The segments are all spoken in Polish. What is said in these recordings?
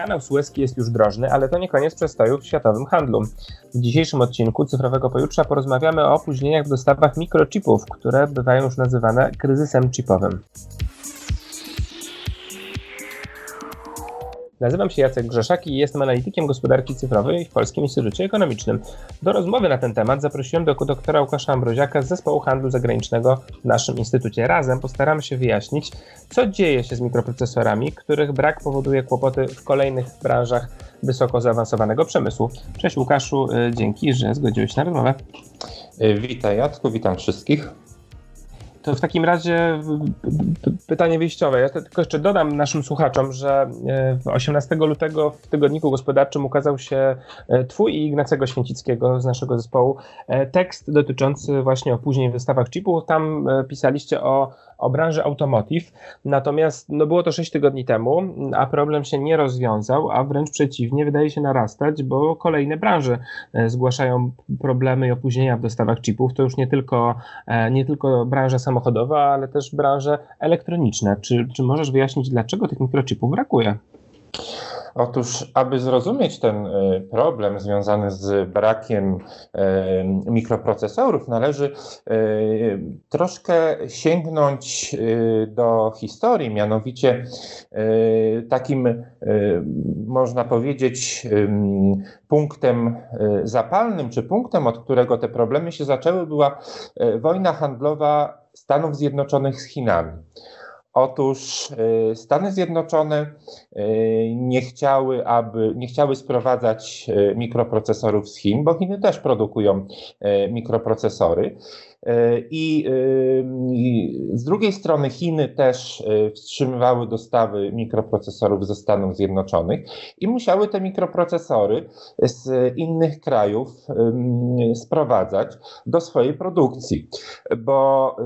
Kanał Suezki jest już drożny, ale to nie koniec przestoju w światowym handlu. W dzisiejszym odcinku Cyfrowego Pojutrza porozmawiamy o opóźnieniach w dostawach mikrochipów, które bywają już nazywane kryzysem chipowym. Nazywam się Jacek Grzeszak i jestem analitykiem gospodarki cyfrowej w Polskim Instytucie Ekonomicznym. Do rozmowy na ten temat zaprosiłem do doktora Łukasza Ambroziaka z Zespołu Handlu Zagranicznego w naszym instytucie. Razem postaramy się wyjaśnić, co dzieje się z mikroprocesorami, których brak powoduje kłopoty w kolejnych branżach wysoko zaawansowanego przemysłu. Cześć Łukaszu, y, dzięki, że zgodziłeś się na rozmowę. Y, witaj Jacku, witam wszystkich. To w takim razie pytanie wyjściowe. Ja tylko jeszcze dodam naszym słuchaczom, że 18 e, lutego w tygodniku gospodarczym ukazał się e, Twój i Ignacego Święcickiego z naszego zespołu e, tekst dotyczący właśnie opóźnień w wystawach chipów. Tam pisaliście o o branży automotive. Natomiast no było to 6 tygodni temu, a problem się nie rozwiązał, a wręcz przeciwnie, wydaje się narastać, bo kolejne branże e, zgłaszają problemy i opóźnienia w dostawach chipów. To już nie tylko, e, nie tylko branża samochodowa, ale też branże elektroniczne. Czy, czy możesz wyjaśnić, dlaczego tych mikrochipów brakuje? Otóż, aby zrozumieć ten e, problem związany z brakiem e, mikroprocesorów, należy e, troszkę sięgnąć do historii, mianowicie takim, można powiedzieć, punktem zapalnym, czy punktem, od którego te problemy się zaczęły, była wojna handlowa Stanów Zjednoczonych z Chinami. Otóż y, Stany Zjednoczone y, nie chciały, aby, nie chciały sprowadzać y, mikroprocesorów z Chin, bo Chiny też produkują mikroprocesory. I z drugiej strony Chiny też wstrzymywały dostawy mikroprocesorów ze Stanów Zjednoczonych i musiały te mikroprocesory z innych krajów sprowadzać do swojej produkcji, bo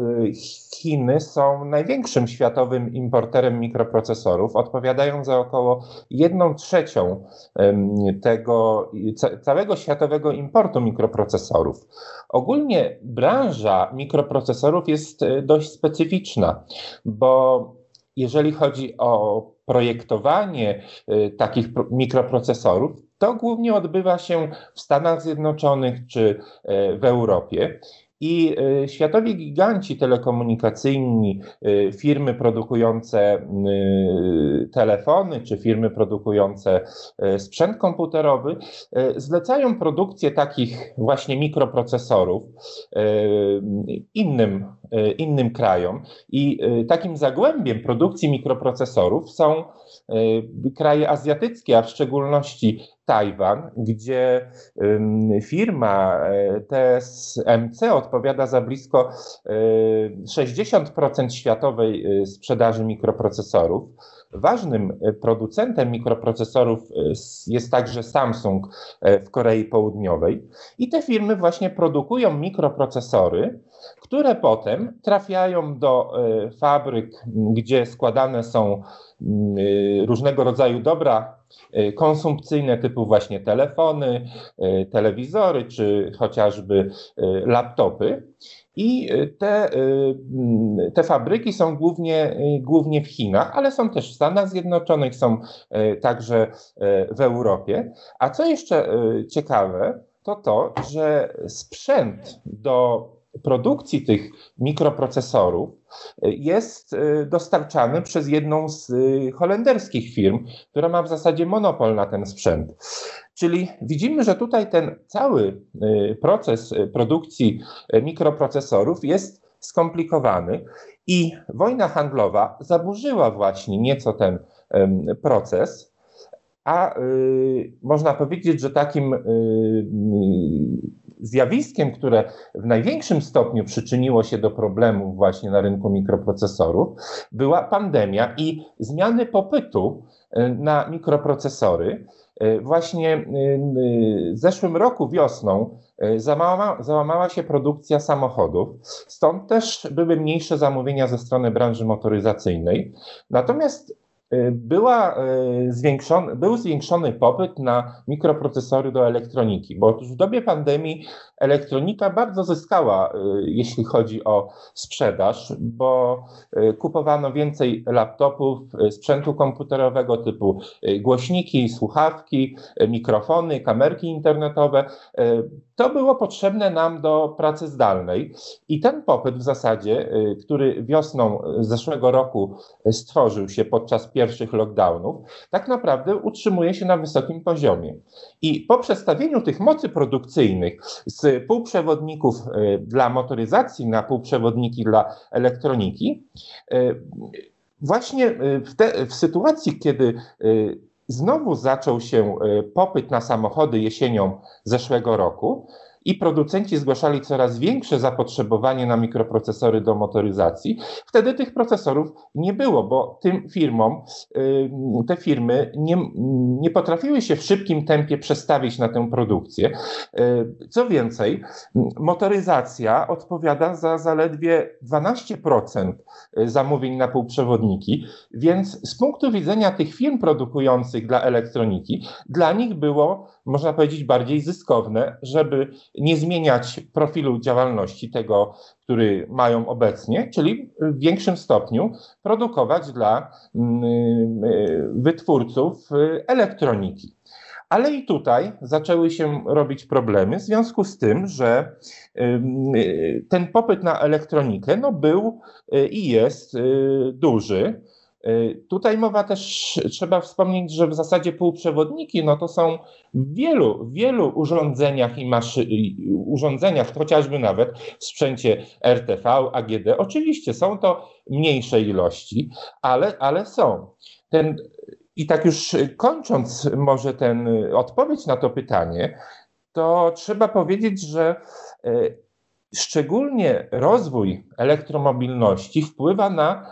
Chiny są największym światowym importerem mikroprocesorów, odpowiadają za około 1 trzecią tego całego światowego importu mikroprocesorów. Ogólnie branża mikroprocesorów jest e, dość specyficzna, bo jeżeli chodzi o projektowanie e, takich mikroprocesorów, to głównie odbywa się w Stanach Zjednoczonych czy e, w Europie. I y, światowi giganci telekomunikacyjni, y, firmy produkujące y, telefony czy firmy produkujące sprzęt komputerowy zlecają produkcję takich właśnie mikroprocesorów innym, innym krajom. I takim zagłębiem produkcji mikroprocesorów są kraje azjatyckie, a w szczególności Tajwan, gdzie firma e, TSMC odpowiada za blisko 60% e, światowej sprzedaży mikroprocesorów. Ważnym producentem mikroprocesorów jest także Samsung w Korei Południowej. I te firmy właśnie produkują mikroprocesory, które potem trafiają do fabryk, gdzie składane są różnego rodzaju dobra E, konsumpcyjne typu właśnie telefony, e, telewizory czy chociażby e, laptopy. I te, te fabryki są głównie, głównie w Chinach, ale są też w Stanach Zjednoczonych, są także w Europie. A co jeszcze ciekawe, to to, że sprzęt do produkcji tych mikroprocesorów jest y, dostarczany przez jedną z y, holenderskich firm, która ma w zasadzie monopol na ten sprzęt. Czyli widzimy, że tutaj ten cały y, proces produkcji mikroprocesorów jest skomplikowany i wojna handlowa zaburzyła właśnie nieco ten proces. A y, można powiedzieć, że takim y, zjawiskiem, które w największym stopniu przyczyniło się do problemów właśnie na rynku mikroprocesorów, była pandemia i zmiany popytu y, na mikroprocesory. Y, właśnie y, w zeszłym roku wiosną załamała, załamała się produkcja samochodów, stąd też były mniejsze zamówienia ze strony branży motoryzacyjnej. Natomiast była zwiększony, był zwiększony popyt na mikroprocesory do elektroniki, bo w dobie pandemii elektronika bardzo zyskała, jeśli chodzi o sprzedaż, bo kupowano więcej laptopów, sprzętu komputerowego typu głośniki, słuchawki, mikrofony, kamerki internetowe. To było potrzebne nam do pracy zdalnej i ten popyt w zasadzie, y, który wiosną zeszłego roku stworzył się podczas pierwszych lockdownów, tak naprawdę utrzymuje się na wysokim poziomie. I po przestawieniu tych mocy produkcyjnych z półprzewodników y, dla motoryzacji na półprzewodniki dla elektroniki, y, właśnie w, te, w sytuacji, kiedy znowu zaczął się popyt na samochody jesienią zeszłego roku, i producenci zgłaszali coraz większe zapotrzebowanie na mikroprocesory do motoryzacji, wtedy tych procesorów nie było, bo tym firmom, y, te firmy nie, nie potrafiły się w szybkim tempie przestawić na tę produkcję. Y, co więcej, motoryzacja odpowiada za zaledwie 12% zamówień na półprzewodniki, więc z punktu widzenia tych firm produkujących dla elektroniki, dla nich było, można powiedzieć, bardziej zyskowne, żeby nie zmieniać profilu działalności tego, który mają obecnie, czyli w większym stopniu produkować dla mm, y, wytwórców y, elektroniki. Ale i tutaj zaczęły się robić problemy w związku z tym, że y, ten popyt na elektronikę no, był i jest duży. Y, tutaj mowa też, trzeba wspomnieć, że w zasadzie półprzewodniki no to są w wielu, wielu urządzeniach i maszy, urządzeniach, chociażby nawet w sprzęcie RTV, AGD. Oczywiście są to mniejsze ilości, ale, ale są. Ten, I tak już kończąc może ten odpowiedź na to pytanie, to trzeba powiedzieć, że y, Szczególnie rozwój elektromobilności wpływa na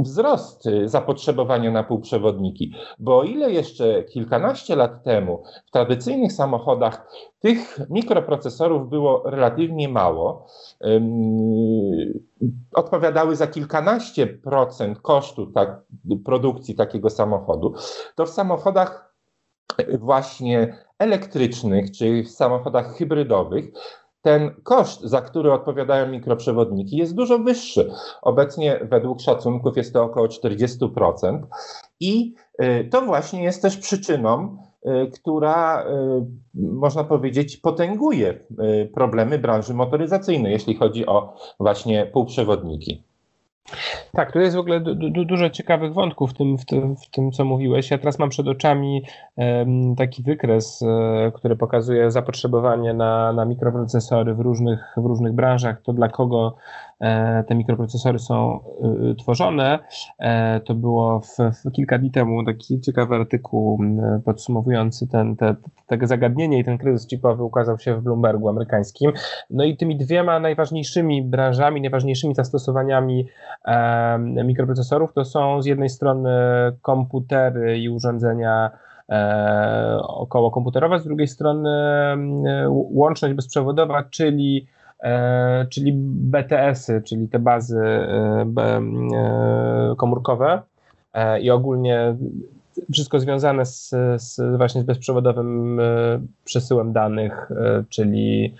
wzrost zapotrzebowania na półprzewodniki, bo o ile jeszcze kilkanaście lat temu w tradycyjnych samochodach tych mikroprocesorów było relatywnie mało, odpowiadały za kilkanaście procent kosztu tak, produkcji takiego samochodu, to w samochodach właśnie elektrycznych czy w samochodach hybrydowych ten koszt, za który odpowiadają mikroprzewodniki, jest dużo wyższy. Obecnie według szacunków jest to około 40%. I y, to właśnie jest też przyczyną, y, która, y, można powiedzieć, potęguje problemy branży motoryzacyjnej, jeśli chodzi o właśnie półprzewodniki. Tak, tu jest w ogóle du, du, dużo ciekawych wątków w tym, w, tym, w tym, co mówiłeś. Ja teraz mam przed oczami um, taki wykres, um, który pokazuje zapotrzebowanie na, na mikroprocesory w różnych, w różnych branżach, to dla kogo te mikroprocesory są e, tworzone. E, to było w, w kilka dni temu taki ciekawy artykuł podsumowujący ten, te, tego zagadnienie i ten kryzys chipowy ukazał się w Bloombergu amerykańskim. No i tymi dwiema najważniejszymi branżami, najważniejszymi zastosowaniami mikroprocesorów to są z jednej strony komputery i urządzenia około komputerowe, z drugiej strony łączność bezprzewodowa, czyli E, czyli BTS-y, czyli te bazy e, e, komórkowe i ogólnie wszystko związane z, z, właśnie z bezprzewodowym przesyłem danych, czyli,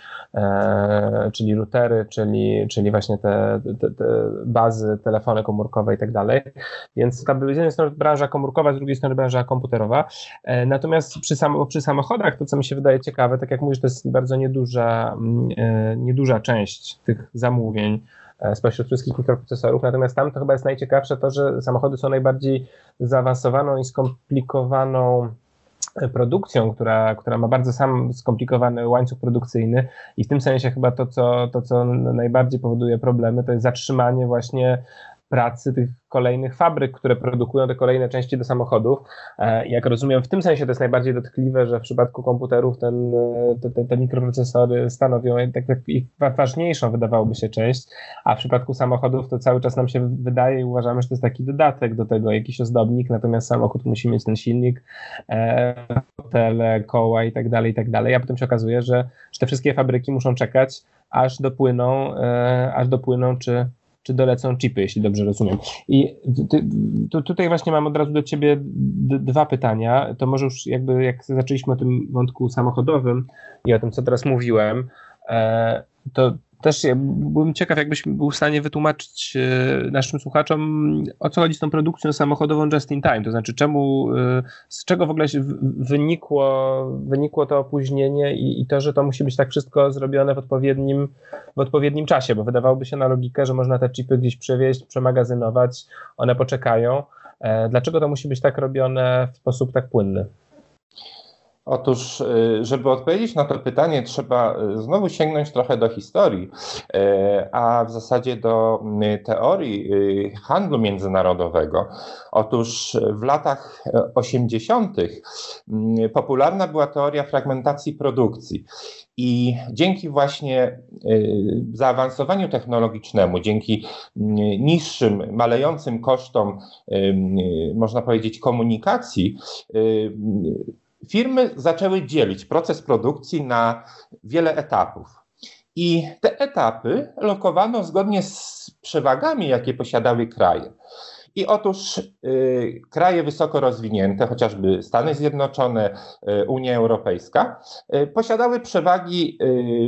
czyli routery, czyli, czyli właśnie te, te, te bazy, telefony komórkowe i tak dalej. Więc ta z jednej strony branża komórkowa, z drugiej strony branża komputerowa. Natomiast przy, sam, przy samochodach, to co mi się wydaje ciekawe, tak jak mówisz, to jest bardzo nieduża, nieduża część tych zamówień E, spośród wszystkich mikroprocesorów. Natomiast tam to chyba jest najciekawsze to, że samochody są najbardziej zaawansowaną i skomplikowaną e, produkcją, która, która ma bardzo sam skomplikowany łańcuch produkcyjny i w tym sensie chyba to co, to, co najbardziej powoduje problemy, to jest zatrzymanie właśnie pracy tych kolejnych fabryk, które produkują te kolejne części do samochodów. E, jak rozumiem, w tym sensie to jest najbardziej dotkliwe, że w przypadku komputerów ten, e, te, te, te mikroprocesory stanowią tak, tak ich ważniejszą, wydawałoby się, część, a w przypadku samochodów to cały czas nam się wydaje i uważamy, że to jest taki dodatek do tego, jakiś ozdobnik, natomiast samochód musi mieć ten silnik, e, fotele, koła i tak dalej, i tak dalej, a potem się okazuje, że, że te wszystkie fabryki muszą czekać, aż dopłyną, aż dopłyną czy czy dolecą chipy, jeśli dobrze rozumiem. I ty, tu, tutaj właśnie mam od razu do ciebie dwa pytania. To może już jakby jak zaczęliśmy o tym wątku samochodowym i o tym, co teraz mówiłem, e, to też ja byłem ciekaw, jakbyś był w stanie wytłumaczyć e, naszym słuchaczom, o co chodzi z tą produkcją samochodową just in time, to znaczy czemu, e, z czego w ogóle wynikło, wynikło to opóźnienie i, i to, że to musi być tak wszystko zrobione w odpowiednim, w odpowiednim czasie, bo wydawałoby się na logikę, że można te chipy gdzieś przewieźć, przemagazynować, one poczekają. E, dlaczego to musi być tak robione w sposób tak płynny? Otóż, y, żeby odpowiedzieć na to pytanie, trzeba y, znowu sięgnąć trochę do historii, y, a w zasadzie do teorii handlu międzynarodowego. Otóż w latach 80. popularna była teoria fragmentacji produkcji. I dzięki właśnie zaawansowaniu technologicznemu, dzięki niższym, malejącym kosztom, można powiedzieć, komunikacji, firmy zaczęły dzielić proces produkcji na wiele etapów. I te etapy lokowano zgodnie z przewagami, jakie posiadały kraje. I otóż y, kraje wysoko rozwinięte, chociażby Stany Zjednoczone, y, Unia Europejska, y, posiadały przewagi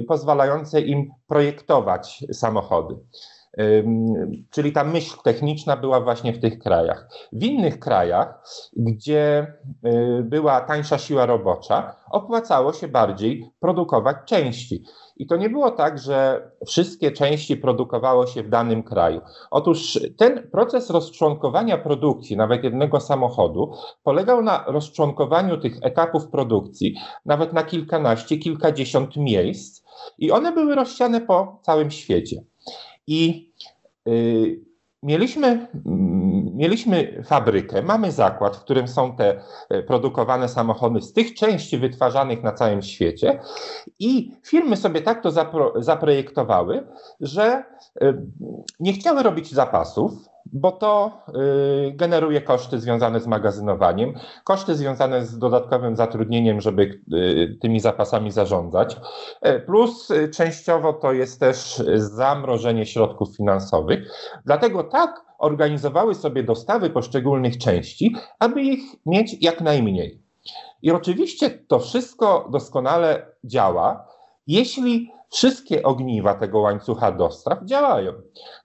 y, pozwalające im projektować samochody. Czyli ta myśl techniczna była właśnie w tych krajach. W innych krajach, gdzie y, była tańsza siła robocza, opłacało się bardziej produkować części. I to nie było tak, że wszystkie części produkowało się w danym kraju. Otóż ten proces rozczłonkowania produkcji, nawet jednego samochodu, polegał na rozczłonkowaniu tych etapów produkcji, nawet na kilkanaście, kilkadziesiąt miejsc, i one były rozsiane po całym świecie. I y, mieliśmy, mm, mieliśmy fabrykę, mamy zakład, w którym są te e, produkowane samochody z tych części wytwarzanych na całym świecie. I firmy sobie tak to zapro, zaprojektowały, że y, nie chciały robić zapasów, bo to y, generuje koszty związane z magazynowaniem, koszty związane z dodatkowym zatrudnieniem, żeby y, tymi zapasami zarządzać, e, plus y, częściowo to jest też zamrożenie środków finansowych. Dlatego tak organizowały sobie dostawy poszczególnych części, aby ich mieć jak najmniej. I oczywiście to wszystko doskonale działa, jeśli wszystkie ogniwa tego łańcucha dostaw działają.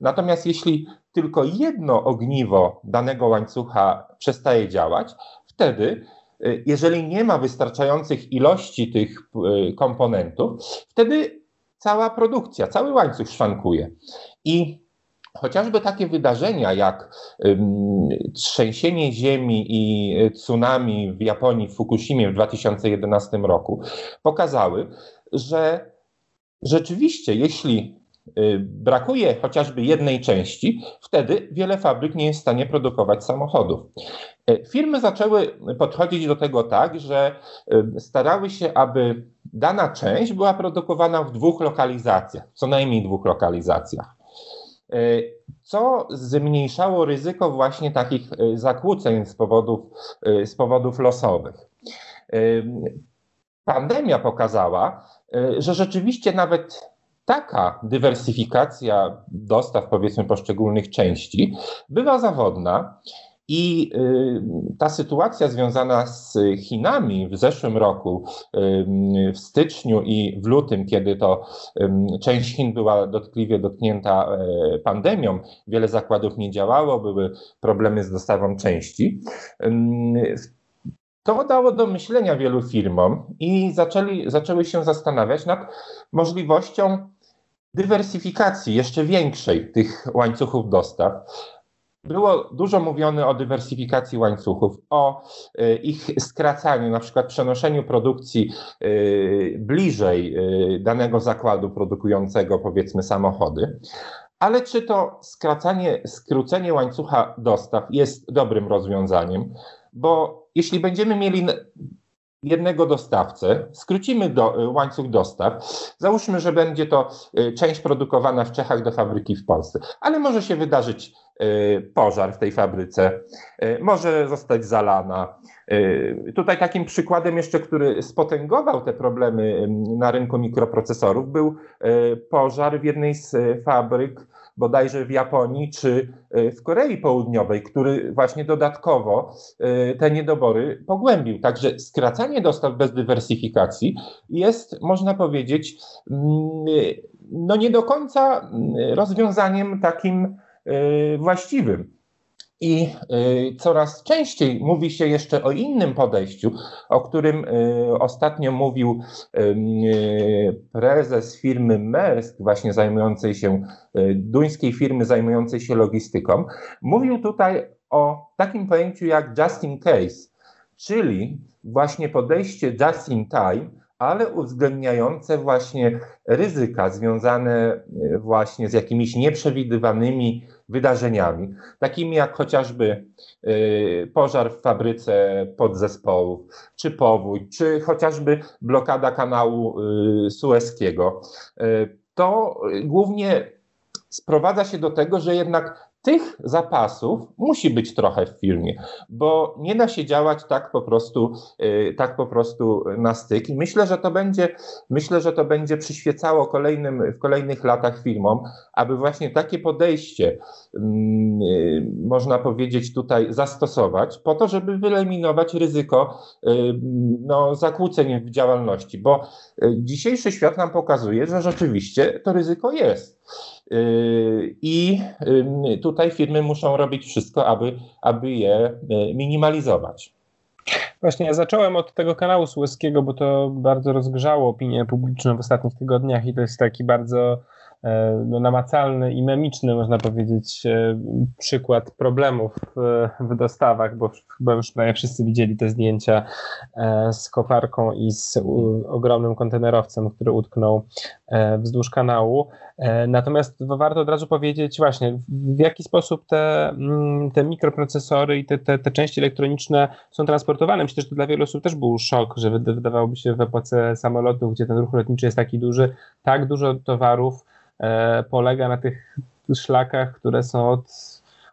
Natomiast jeśli tylko jedno ogniwo danego łańcucha przestaje działać, wtedy, y, jeżeli nie ma wystarczających ilości tych y, komponentów, wtedy cała produkcja, cały łańcuch szwankuje. I chociażby takie wydarzenia jak trzęsienie ziemi i tsunami w Japonii, w Fukushimie w 2011 roku pokazały, że rzeczywiście, jeśli brakuje chociażby jednej części, wtedy wiele fabryk nie jest w stanie produkować samochodów. Y, firmy zaczęły podchodzić do tego tak, że y, starały się, aby dana część była produkowana w dwóch lokalizacjach, co najmniej dwóch lokalizacjach. Co zmniejszało ryzyko właśnie takich zakłóceń z powodów, z powodów losowych. Pandemia pokazała, że rzeczywiście nawet taka dywersyfikacja dostaw, powiedzmy, poszczególnych części bywa zawodna. I y, ta sytuacja związana z Chinami w zeszłym roku, y, w styczniu i w lutym, kiedy to część Chin była dotkliwie dotknięta e, pandemią, wiele zakładów nie działało, były problemy z dostawą części. To dało do myślenia wielu firmom i zaczęli, zaczęły się zastanawiać nad możliwością dywersyfikacji jeszcze większej tych łańcuchów dostaw. Było dużo mówione o dywersyfikacji łańcuchów, o y, ich skracaniu, na przykład przenoszeniu produkcji y, bliżej y, danego zakładu produkującego, powiedzmy, samochody. Ale czy to skracanie, skrócenie łańcucha dostaw jest dobrym rozwiązaniem? Bo jeśli będziemy mieli jednego dostawcę, skrócimy do, y, łańcuch dostaw. Załóżmy, że będzie to y, część produkowana w Czechach do fabryki w Polsce, ale może się wydarzyć pożar w tej fabryce, może zostać zalana. Tutaj takim przykładem jeszcze, który spotęgował te problemy na rynku mikroprocesorów, był pożar w jednej z fabryk bodajże w Japonii czy w Korei Południowej, który właśnie dodatkowo te niedobory pogłębił. Także skracanie dostaw bez dywersyfikacji jest, można powiedzieć, mm, no nie do końca mm, rozwiązaniem takim właściwym. I y, coraz częściej mówi się jeszcze o innym podejściu, o którym y, ostatnio mówił y, prezes firmy Maersk, właśnie zajmującej się, duńskiej firmy zajmującej się logistyką. Mówił tutaj o takim pojęciu jak just in case, czyli właśnie podejście just in time, ale uwzględniające właśnie ryzyka związane właśnie z jakimiś nieprzewidywanymi wydarzeniami, takimi jak chociażby y, pożar w fabryce podzespołów, czy powódź, czy chociażby blokada kanału y, sueskiego. Y, to głównie sprowadza się do tego, że jednak tych zapasów musi być trochę w firmie, bo nie da się działać tak po prostu, y, tak po prostu na styk. I myślę, że to będzie, myślę, że to będzie przyświecało kolejnym, w kolejnych latach firmom, aby właśnie takie podejście, mm, y, można powiedzieć, tutaj zastosować, po to, żeby wyeliminować ryzyko y, no, zakłóceń w działalności, bo dzisiejszy świat nam pokazuje, że rzeczywiście to ryzyko jest. I tutaj firmy muszą robić wszystko, aby, aby je minimalizować. Właśnie, ja zacząłem od tego kanału Sueskiego, bo to bardzo rozgrzało opinię publiczną w ostatnich tygodniach i to jest taki bardzo E, no, namacalny i memiczny, można powiedzieć, e, przykład problemów w dostawach, bo chyba już wszyscy widzieli te zdjęcia e, z koparką i z ogromnym kontenerowcem, który utknął wzdłuż kanału. Natomiast warto od razu powiedzieć właśnie, w jaki sposób te, mm, te mikroprocesory i te, te, te części elektroniczne są transportowane. Myślę, że to dla wielu osób też był szok, że wydawałoby się w epoce samolotów, gdzie ten ruch lotniczy jest taki duży, tak dużo towarów E, polega na tych szlakach, które są od,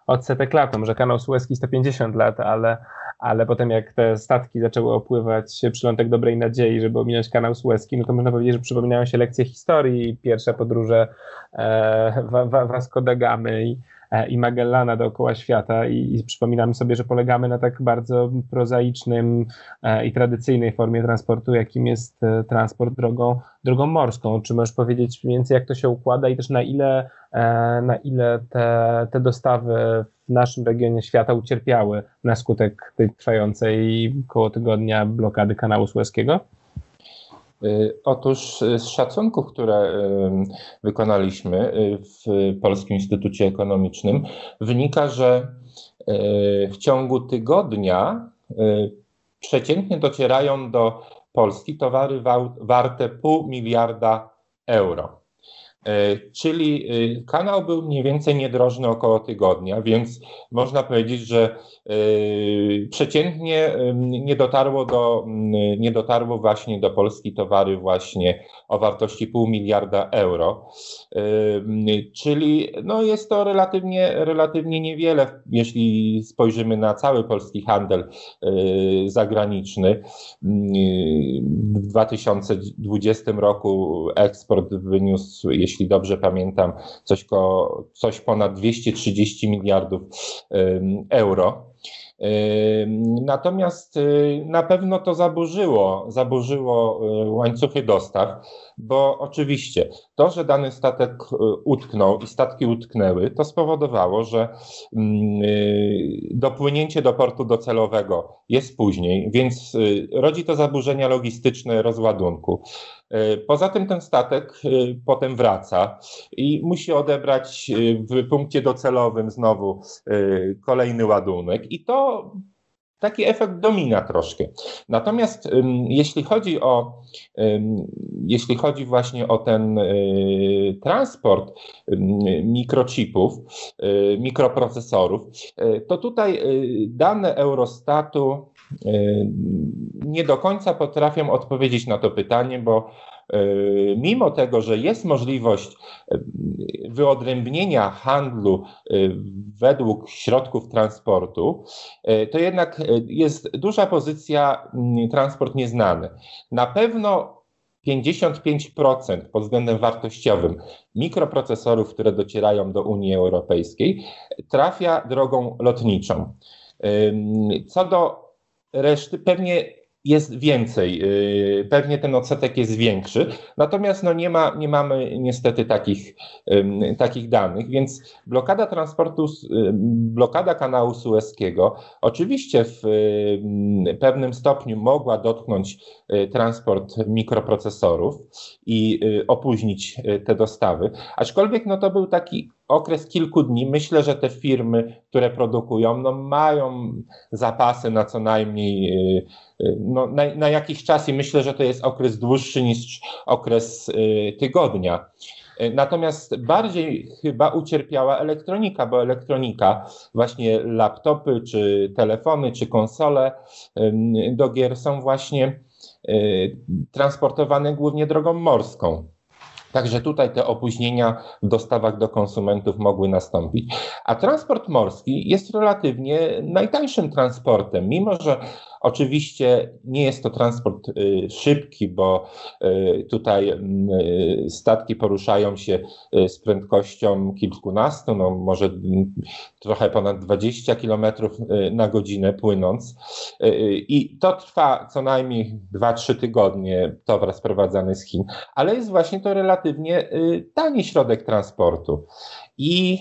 od setek lat. No może kanał Suezki 150 lat, ale, ale potem jak te statki zaczęły opływać przylądek Dobrej Nadziei, żeby ominąć kanał Suezki, no to można powiedzieć, że przypominają się lekcje historii, pierwsze podróże e, Vasco da Gamy i, E, i Magellana dookoła świata i, i przypominamy sobie, że polegamy na tak bardzo prozaicznym e, i tradycyjnej formie transportu, jakim jest e, transport drogą, drogą morską. Czy możesz powiedzieć więcej, jak to się układa i też na ile, na ile te, te dostawy w naszym regionie świata ucierpiały na skutek tej trwającej koło tygodnia blokady kanału Suezkiego? Y, otóż y, z szacunków, które wykonaliśmy y, w Polskim Instytucie Ekonomicznym, wynika, że w ciągu tygodnia przeciętnie docierają do Polski towary warte pół miliarda euro. E, czyli e, kanał był mniej więcej niedrożny około tygodnia, więc można powiedzieć, że e, przeciętnie nie dotarło, do, nie dotarło właśnie do Polski towary właśnie o wartości pół miliarda euro. Czyli no jest to relatywnie, relatywnie niewiele, jeśli spojrzymy na cały polski handel zagraniczny. W 2020 roku eksport wyniósł, jeśli jeśli dobrze pamiętam, coś, ko, coś ponad 230 miliardów euro. Natomiast y, na pewno to zaburzyło, zaburzyło y, łańcuchy dostaw, bo oczywiście to, że dany statek y, utknął i statki utknęły, to spowodowało, że dopłynięcie do portu docelowego jest później, więc rodzi to zaburzenia logistyczne rozładunku. Poza tym ten statek potem wraca i musi odebrać w punkcie docelowym znowu kolejny ładunek i to taki efekt domina troszkę. Natomiast jeśli chodzi o jeśli chodzi właśnie o ten transport mikrochipów, mikroprocesorów, to tutaj dane Eurostatu nie do końca potrafią odpowiedzieć na to pytanie, bo mimo tego, że jest możliwość wyodrębnienia handlu według środków transportu, to jednak jest duża pozycja mm, transport nieznany. Na pewno 55% pod względem wartościowym mikroprocesorów, które docierają do Unii Europejskiej, trafia drogą lotniczą. Co do reszty, pewnie jest więcej, y, pewnie ten odsetek jest większy, natomiast no nie, ma, nie mamy niestety takich, takich danych, więc blokada transportu, blokada kanału sueskiego oczywiście w pewnym stopniu mogła dotknąć y, transport mikroprocesorów i y, opóźnić te dostawy, aczkolwiek no to był taki okres kilku dni. Myślę, że te firmy, które produkują, no mają zapasy na co najmniej y, y, no, na, na jakiś czas i myślę, że to jest okres dłuższy niż okres y, tygodnia. Natomiast bardziej chyba ucierpiała elektronika, bo elektronika, właśnie laptopy, czy telefony, czy konsole do gier są właśnie transportowane głównie drogą morską. Także tutaj te opóźnienia w dostawach do konsumentów mogły nastąpić. A transport morski jest relatywnie najtańszym transportem, mimo że Oczywiście nie jest to transport y, szybki, bo y, tutaj mm, y, statki poruszają się z prędkością kilkunastu, no może mm, trochę ponad 20 km na godzinę płynąc. I to trwa co najmniej 2-3 tygodnie, towar sprowadzany z Chin, ale jest właśnie to relatywnie tani środek transportu. I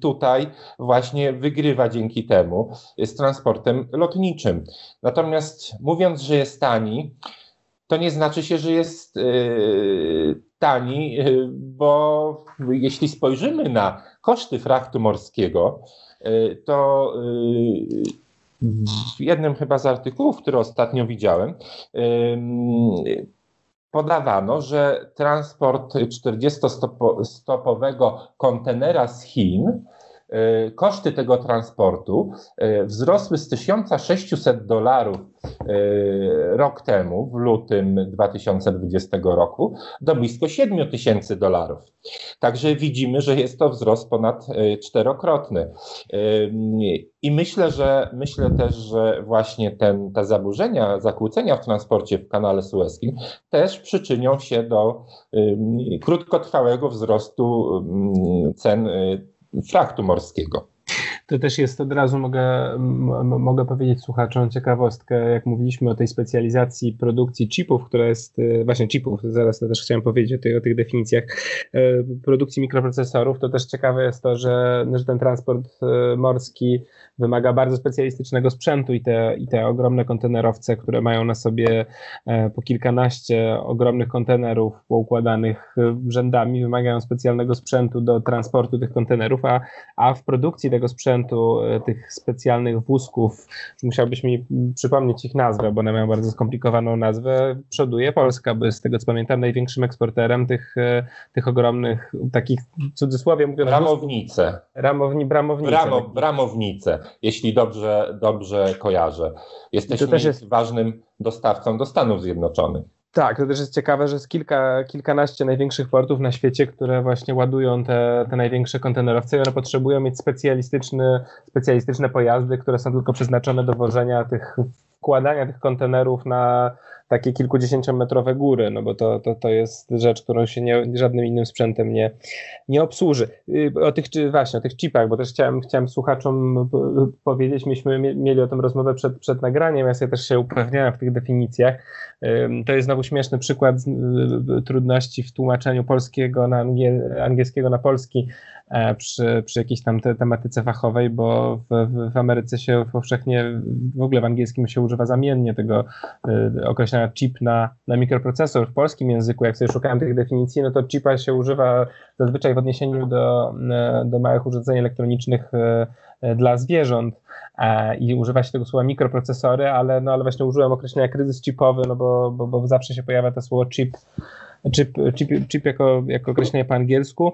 tutaj właśnie wygrywa dzięki temu z transportem lotniczym. Natomiast mówiąc, że jest tani, to nie znaczy się, że jest yy, tani, yy, bo jeśli spojrzymy na koszty frachtu morskiego, yy, to w jednym chyba z artykułów, który ostatnio widziałem, podawano, że transport 40-stopowego kontenera z Chin koszty tego transportu e, wzrosły z 1600 dolarów e, rok temu, w lutym 2020 roku, do blisko 7000 dolarów. Także widzimy, że jest to wzrost ponad czterokrotny. I myślę, że myślę też, że właśnie ten, te zaburzenia, zakłócenia w transporcie w kanale sueskim też przyczynią się do krótkotrwałego wzrostu cen fraktu morskiego. To też jest, od razu mogę, mogę powiedzieć słuchaczom ciekawostkę, jak mówiliśmy o tej specjalizacji produkcji chipów, która jest, e, właśnie chipów, zaraz to też chciałem powiedzieć o, tej, o tych definicjach, e, produkcji mikroprocesorów, to też ciekawe jest to, że, że ten transport e, morski wymaga bardzo specjalistycznego sprzętu i te, i te ogromne kontenerowce, które mają na sobie po kilkanaście ogromnych kontenerów poukładanych rzędami, wymagają specjalnego sprzętu do transportu tych kontenerów, a, a w produkcji tego sprzętu, e, tych specjalnych wózków, musiałbyś mi przypomnieć ich nazwę, bo one mają bardzo skomplikowaną nazwę, przoduje Polska, by z tego co pamiętam największym eksporterem tych, e, tych ogromnych, takich w cudzysłowie mówiąc... Bramownice. Ramowni, bramownice. Bramo, bramownice, jeśli dobrze, dobrze kojarzę. Jesteśmy też jest... ważnym dostawcą do Stanów Zjednoczonych. Tak, to też jest ciekawe, że jest kilka, kilkanaście największych portów na świecie, które właśnie ładują te, te największe kontenerowce i one potrzebują mieć specjalistyczny, specjalistyczne pojazdy, które są tylko przeznaczone do wożenia tych, wkładania tych kontenerów na, takie kilkudziesięciometrowe góry, no bo to, to, to jest rzecz, którą się nie, żadnym innym sprzętem nie, nie obsłuży. Y, o tych, właśnie, o tych chipach, bo też chciałem, chciałem słuchaczom powiedzieć, myśmy mieli o tym rozmowę przed, przed nagraniem, ja sobie też się upewniałem w tych definicjach. To jest znowu śmieszny przykład y, trudności w tłumaczeniu polskiego na angiel, angielskiego na polski E, przy, przy jakiejś tam te, tematyce fachowej, bo w, w, Ameryce się powszechnie, w ogóle w angielskim się używa zamiennie tego y, chip na, na mikroprocesor. W polskim języku, jak sobie szukałem tych definicji, no to chipa się używa zazwyczaj w odniesieniu do, do małych urządzeń elektronicznych y, dla zwierząt i używa się tego słowa mikroprocesory, ale, no, ale właśnie użyłem określenia kryzys chipowy, no bo, bo, bo zawsze się pojawia to słowo chip chip, chip, chip jako, jako określenie po angielsku,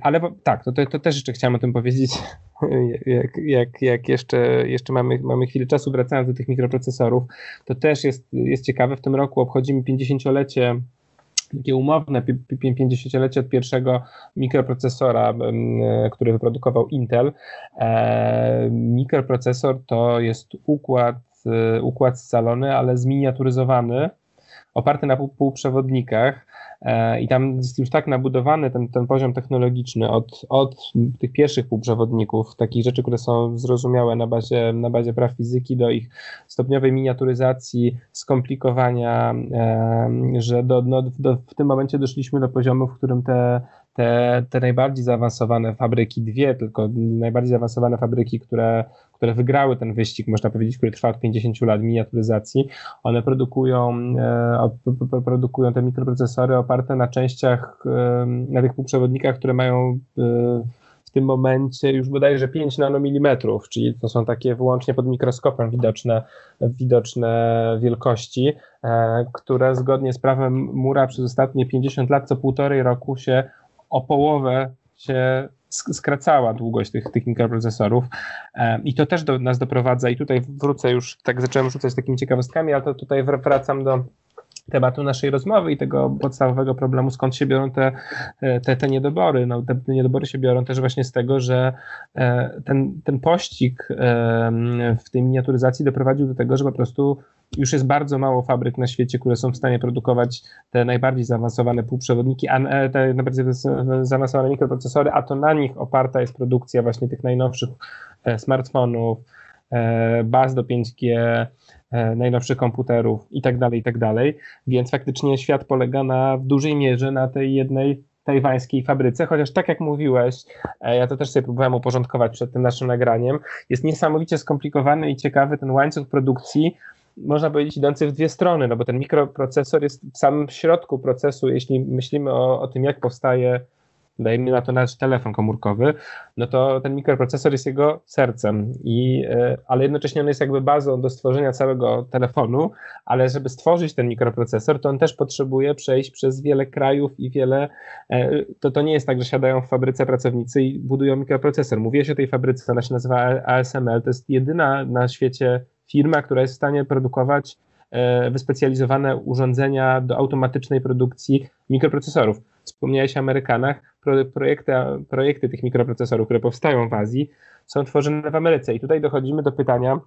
ale tak, to, to, to też jeszcze chciałem o tym powiedzieć, jak, jak, jak jeszcze, jeszcze mamy, mamy chwilę czasu, wracając do tych mikroprocesorów, to też jest, jest ciekawe, w tym roku obchodzimy 50-lecie takie umowne 50-lecie od pierwszego mikroprocesora, który wyprodukował Intel. Mikroprocesor to jest układ, układ scalony, ale zminiaturyzowany, oparty na półprzewodnikach e, i tam jest już tak nabudowany ten, ten poziom technologiczny od, od tych pierwszych półprzewodników, takich rzeczy, które są zrozumiałe na bazie, na bazie praw fizyki, do ich stopniowej miniaturyzacji, skomplikowania, że do, no, do, w tym momencie doszliśmy do poziomu, w którym te te, te najbardziej zaawansowane fabryki, dwie tylko najbardziej zaawansowane fabryki, które, które wygrały ten wyścig, można powiedzieć, który trwa od 50 lat miniaturyzacji, one produkują, e, produkują te mikroprocesory oparte na częściach, e, na tych półprzewodnikach, które mają e, w tym momencie już bodajże 5 nanomilimetrów, czyli to są takie wyłącznie pod mikroskopem widoczne, widoczne wielkości, e, które zgodnie z prawem Mura przez ostatnie 50 lat co półtorej roku się o połowę się skracała długość tych, tych mikroprocesorów. I to też do nas doprowadza i tutaj wrócę już, tak zacząłem rzucać takimi ciekawostkami, ale to tutaj wracam do tematu naszej rozmowy i tego podstawowego problemu, skąd się biorą te, te, te niedobory. No, te niedobory się biorą też właśnie z tego, że e, ten, ten pościg w tej miniaturyzacji doprowadził do tego, że po prostu już jest bardzo mało fabryk na świecie, które są w stanie produkować te najbardziej zaawansowane półprzewodniki, a e, te najbardziej zaawansowane mikroprocesory, a to na nich oparta jest produkcja właśnie tych najnowszych e, smartfonów, e, baz do 5G, najnowszych komputerów i tak dalej, i tak dalej. Więc faktycznie świat polega na, w dużej mierze na tej jednej tajwańskiej fabryce, chociaż tak jak mówiłeś, ja to też sobie próbowałem uporządkować przed tym naszym nagraniem, jest niesamowicie skomplikowany i ciekawy ten łańcuch produkcji, można powiedzieć, idący w dwie strony, no bo ten mikroprocesor jest w samym środku procesu, jeśli myślimy o, o tym, jak powstaje, dajmy na to nasz telefon komórkowy, no to ten mikroprocesor jest jego sercem, i, e, ale jednocześnie on jest jakby bazą do stworzenia całego telefonu, ale żeby stworzyć ten mikroprocesor, to on też potrzebuje przejść przez wiele krajów i wiele, e, to, to nie jest tak, że siadają w fabryce pracownicy i budują mikroprocesor. Mówię o tej fabryce, ona się nazywa ASML, to jest jedyna na świecie firma, która jest w stanie produkować wyspecjalizowane urządzenia do automatycznej produkcji mikroprocesorów. Wspomniałeś o Amerykanach, projekty, projekty tych mikroprocesorów, które powstają w Azji, są tworzone w Ameryce. I tutaj dochodzimy do pytania,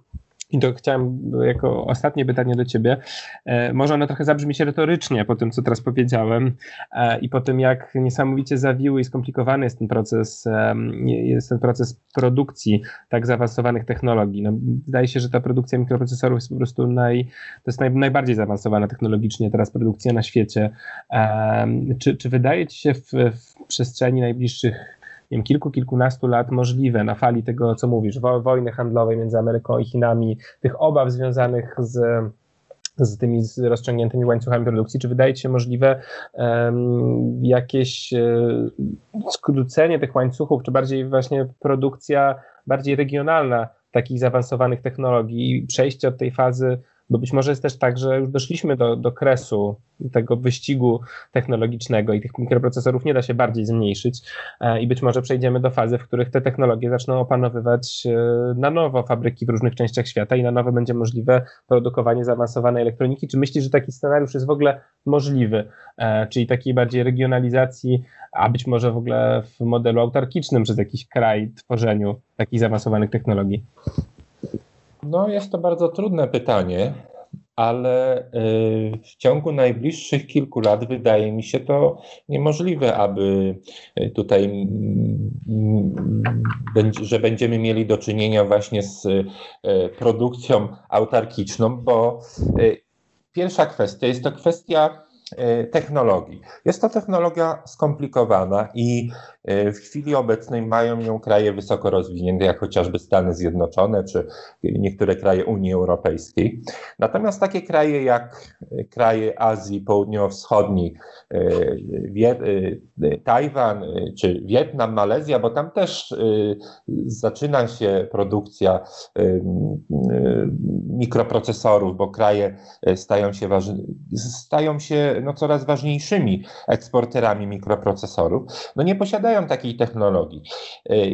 i to chciałem jako ostatnie pytanie do ciebie. E, może ono trochę zabrzmi się retorycznie po tym, co teraz powiedziałem e, i po tym, jak niesamowicie zawiły i skomplikowany jest ten proces, e, jest ten proces produkcji tak zaawansowanych technologii. No, wydaje się, że ta produkcja mikroprocesorów jest po prostu naj, to jest naj, najbardziej zaawansowana technologicznie teraz produkcja na świecie. Czy, czy wydaje ci się w, w przestrzeni najbliższych wiem, kilku, kilkunastu lat możliwe na fali tego, co mówisz, wo wojny handlowej między Ameryką i Chinami, tych obaw związanych z z tymi rozciągniętymi łańcuchami produkcji, czy wydaje Ci się możliwe um, jakieś um, skrócenie tych łańcuchów, czy bardziej właśnie produkcja bardziej regionalna takich zaawansowanych technologii i przejście od tej fazy bo być może jest też tak, że już doszliśmy do, do kresu tego wyścigu technologicznego i tych mikroprocesorów nie da się bardziej zmniejszyć e, i być może przejdziemy do fazy, w których te technologie zaczną opanowywać e, na nowo fabryki w różnych częściach świata i na nowo będzie możliwe produkowanie zaawansowanej elektroniki. Czy myślisz, że taki scenariusz jest w ogóle możliwy, e, czyli takiej bardziej regionalizacji, a być może w ogóle w modelu autarkicznym przez jakiś kraj tworzeniu takich zaawansowanych technologii? No, jest to bardzo trudne pytanie, ale y, w ciągu najbliższych kilku lat wydaje mi się to niemożliwe, aby y, tutaj, mm, że będziemy mieli do czynienia właśnie z y, produkcją autarkiczną, bo pierwsza kwestia jest to kwestia technologii. Jest to technologia skomplikowana i E, w chwili obecnej mają ją kraje wysoko rozwinięte, jak chociażby Stany Zjednoczone czy niektóre kraje Unii Europejskiej. Natomiast takie kraje jak kraje Azji Południowo-Wschodniej, e, e, Tajwan czy Wietnam, Malezja, bo tam też zaczyna się produkcja mikroprocesorów, bo kraje stają się, stają się no, coraz ważniejszymi eksporterami mikroprocesorów, no nie posiadają takiej technologii.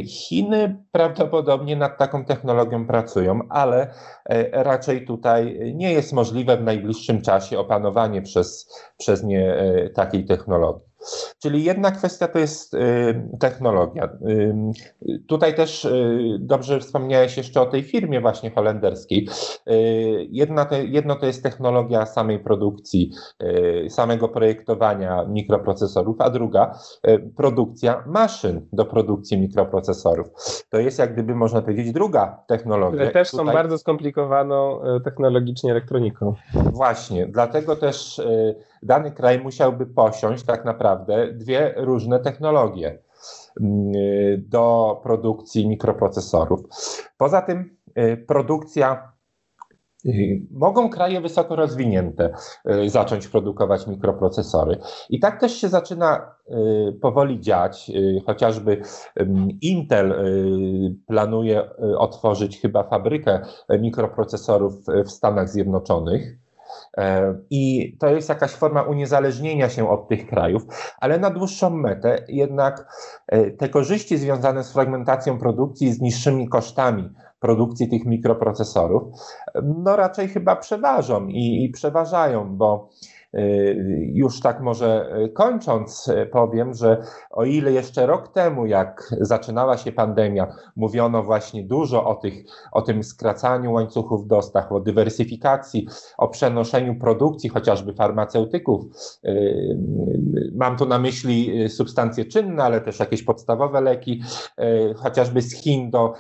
Chiny prawdopodobnie nad taką technologią pracują, ale raczej tutaj nie jest możliwe w najbliższym czasie opanowanie przez, przez nie takiej technologii. Czyli jedna kwestia to jest y, technologia. Y, tutaj też y, dobrze wspomniałeś jeszcze o tej firmie właśnie holenderskiej. Jedna to, jedno to jest technologia samej produkcji, samego projektowania mikroprocesorów, a druga produkcja maszyn do produkcji mikroprocesorów. To jest jak gdyby można powiedzieć druga technologia. Które też Tutaj... są bardzo skomplikowaną technologicznie elektroniką. Właśnie, dlatego też dany kraj musiałby posiąść tak naprawdę dwie różne technologie mm, do produkcji mikroprocesorów. Poza tym y, produkcja y, Mogą kraje wysoko rozwinięte y, zacząć produkować mikroprocesory. I tak też się zaczyna powoli dziać. Chociażby Intel planuje otworzyć chyba fabrykę mikroprocesorów w Stanach Zjednoczonych. E, I to jest jakaś forma uniezależnienia się od tych krajów, ale na dłuższą metę jednak e, te korzyści związane z fragmentacją produkcji, z niższymi kosztami produkcji tych mikroprocesorów, no raczej chyba przeważą i, i przeważają, bo już tak może y, kończąc, y, powiem, że o ile jeszcze rok temu, jak zaczynała się pandemia, mówiono właśnie dużo o, tych, o tym skracaniu łańcuchów dostaw, o dywersyfikacji, o przenoszeniu produkcji chociażby farmaceutyków. Mam tu na myśli substancje czynne, ale też jakieś podstawowe leki, chociażby z Chin do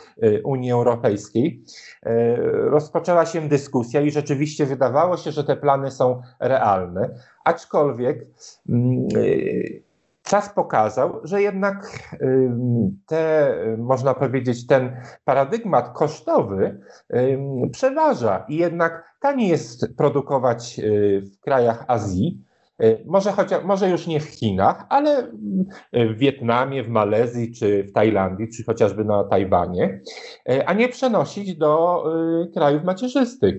Unii Europejskiej. Rozpoczęła się dyskusja i rzeczywiście wydawało się, że te plany są realne aczkolwiek mm, y, czas pokazał, że jednak y, te, można powiedzieć, ten paradygmat kosztowy y, przeważa i jednak taniej jest produkować w krajach Azji, może, chociaż, może już nie w Chinach, ale w Wietnamie, w Malezji, czy w Tajlandii, czy chociażby na Tajwanie, e, a nie przenosić do e, krajów macierzystych.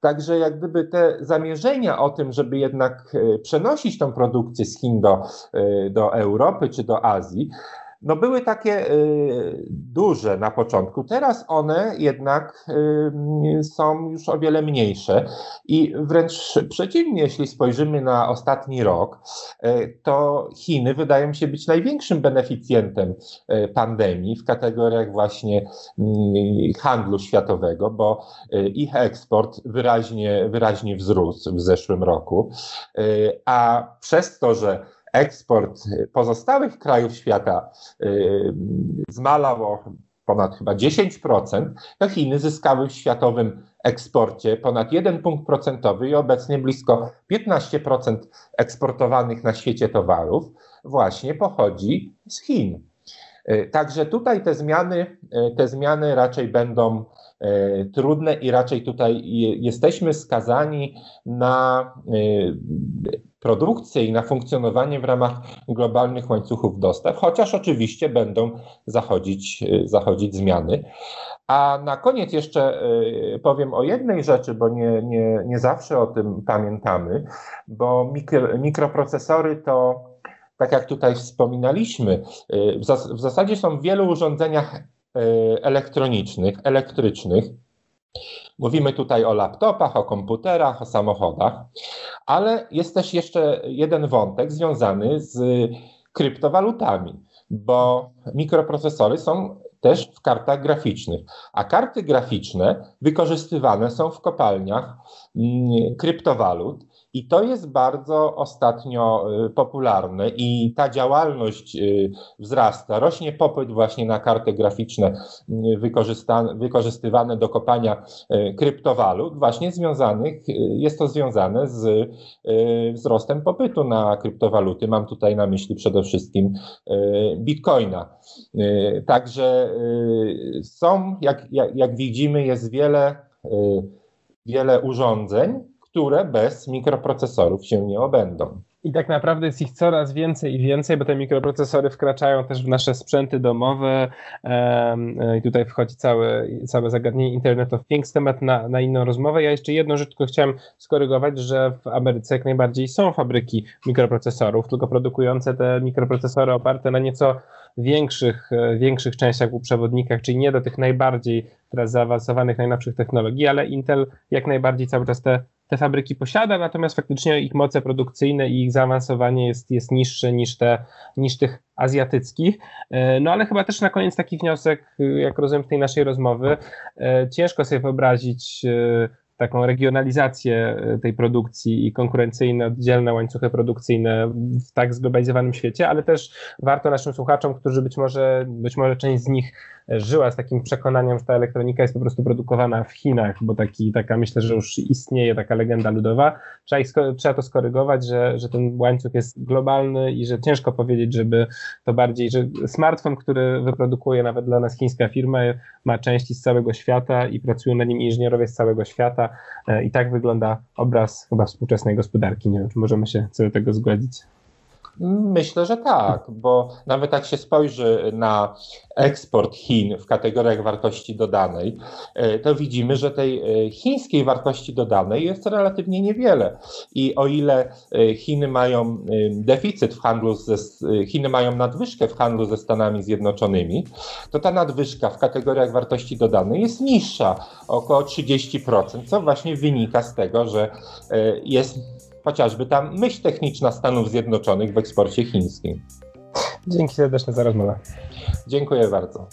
Także jak gdyby te zamierzenia o tym, żeby jednak przenosić tą produkcję z Chin do, do Europy czy do Azji, no były takie y, duże na początku. Teraz one jednak y, są już o wiele mniejsze i wręcz przeciwnie, jeśli spojrzymy na ostatni rok, y, to Chiny wydają się być największym beneficjentem pandemii w kategoriach właśnie handlu światowego, bo ich eksport wyraźnie, wyraźnie wzrósł w zeszłym roku, a przez to, że eksport pozostałych krajów świata y, zmalał o ponad chyba 10%, to Chiny zyskały w światowym eksporcie ponad 1 punkt procentowy i obecnie blisko 15% eksportowanych na świecie towarów właśnie pochodzi z Chin. Y, także tutaj te zmiany, y, te zmiany raczej będą trudne i raczej tutaj jesteśmy skazani na produkcję i na funkcjonowanie w ramach globalnych łańcuchów dostaw, chociaż oczywiście będą zachodzić, zachodzić zmiany. A na koniec jeszcze powiem o jednej rzeczy, bo nie, nie, nie zawsze o tym pamiętamy, bo mikro, mikroprocesory to, tak jak tutaj wspominaliśmy, y, w, zas w zasadzie są w wielu urządzeniach elektronicznych, elektrycznych, Mówimy tutaj o laptopach, o komputerach, o samochodach, ale jest też jeszcze jeden wątek związany z kryptowalutami, bo mikroprocesory są też w kartach graficznych, a karty graficzne wykorzystywane są w kopalniach mm, kryptowalut i to jest bardzo ostatnio y, popularne i ta działalność y, wzrasta. Rośnie popyt właśnie na karty graficzne y, wykorzystywane do kopania kryptowalut, właśnie związanych, jest to związane z wzrostem popytu na kryptowaluty. Mam tutaj na myśli przede wszystkim bitcoina. Także są, jak, jak, jak widzimy, jest wiele, wiele urządzeń, które bez mikroprocesorów się nie obędą. I tak naprawdę jest ich coraz więcej i więcej, bo te mikroprocesory wkraczają też w nasze sprzęty domowe i tutaj wchodzi całe, całe zagadnienie Internet of Things, temat na, na inną rozmowę. Ja jeszcze jedną rzecz tylko chciałem skorygować, że w Ameryce jak najbardziej są fabryki mikroprocesorów, tylko produkujące te mikroprocesory oparte na nieco większych, e, większych częściach półprzewodnikach, czyli nie do tych najbardziej teraz zaawansowanych, najnowszych technologii, ale Intel jak najbardziej cały czas te te fabryki posiada, natomiast faktycznie ich moce produkcyjne i ich zaawansowanie jest, jest niższe niż, te, niż tych azjatyckich. E, no ale chyba też na koniec taki wniosek, jak rozumiem z tej naszej rozmowy, e, ciężko sobie wyobrazić taką regionalizację tej produkcji i konkurencyjne, oddzielne łańcuchy produkcyjne w tak zglobalizowanym świecie, ale też warto naszym słuchaczom, którzy być może, być może część z nich żyła z takim przekonaniem, że ta elektronika jest po prostu produkowana w Chinach, bo taki, taka myślę, że już istnieje taka legenda ludowa. Trzeba, ich, trzeba to skorygować, że, że ten łańcuch jest globalny i że ciężko powiedzieć, żeby to bardziej, że smartfon, który wyprodukuje nawet dla nas chińska firma, ma części z całego świata i pracują na nim inżynierowie z całego świata e, i tak wygląda obraz chyba współczesnej gospodarki. Nie wiem, czy możemy się co do tego zgodzić. Myślę, że tak, bo nawet jak się spojrzy na eksport Chin w kategoriach wartości dodanej, e, to widzimy, że tej e, chińskiej wartości dodanej jest relatywnie niewiele. I o ile e, Chiny mają deficyt w handlu, ze, Chiny mają nadwyżkę w handlu ze Stanami Zjednoczonymi, to ta nadwyżka w kategoriach wartości dodanej jest niższa, około 30%, co właśnie wynika z tego, że jest chociażby ta myśl techniczna Stanów Zjednoczonych w eksporcie chińskim. Dzięki serdeczne za rozmowę. Dziękuję bardzo.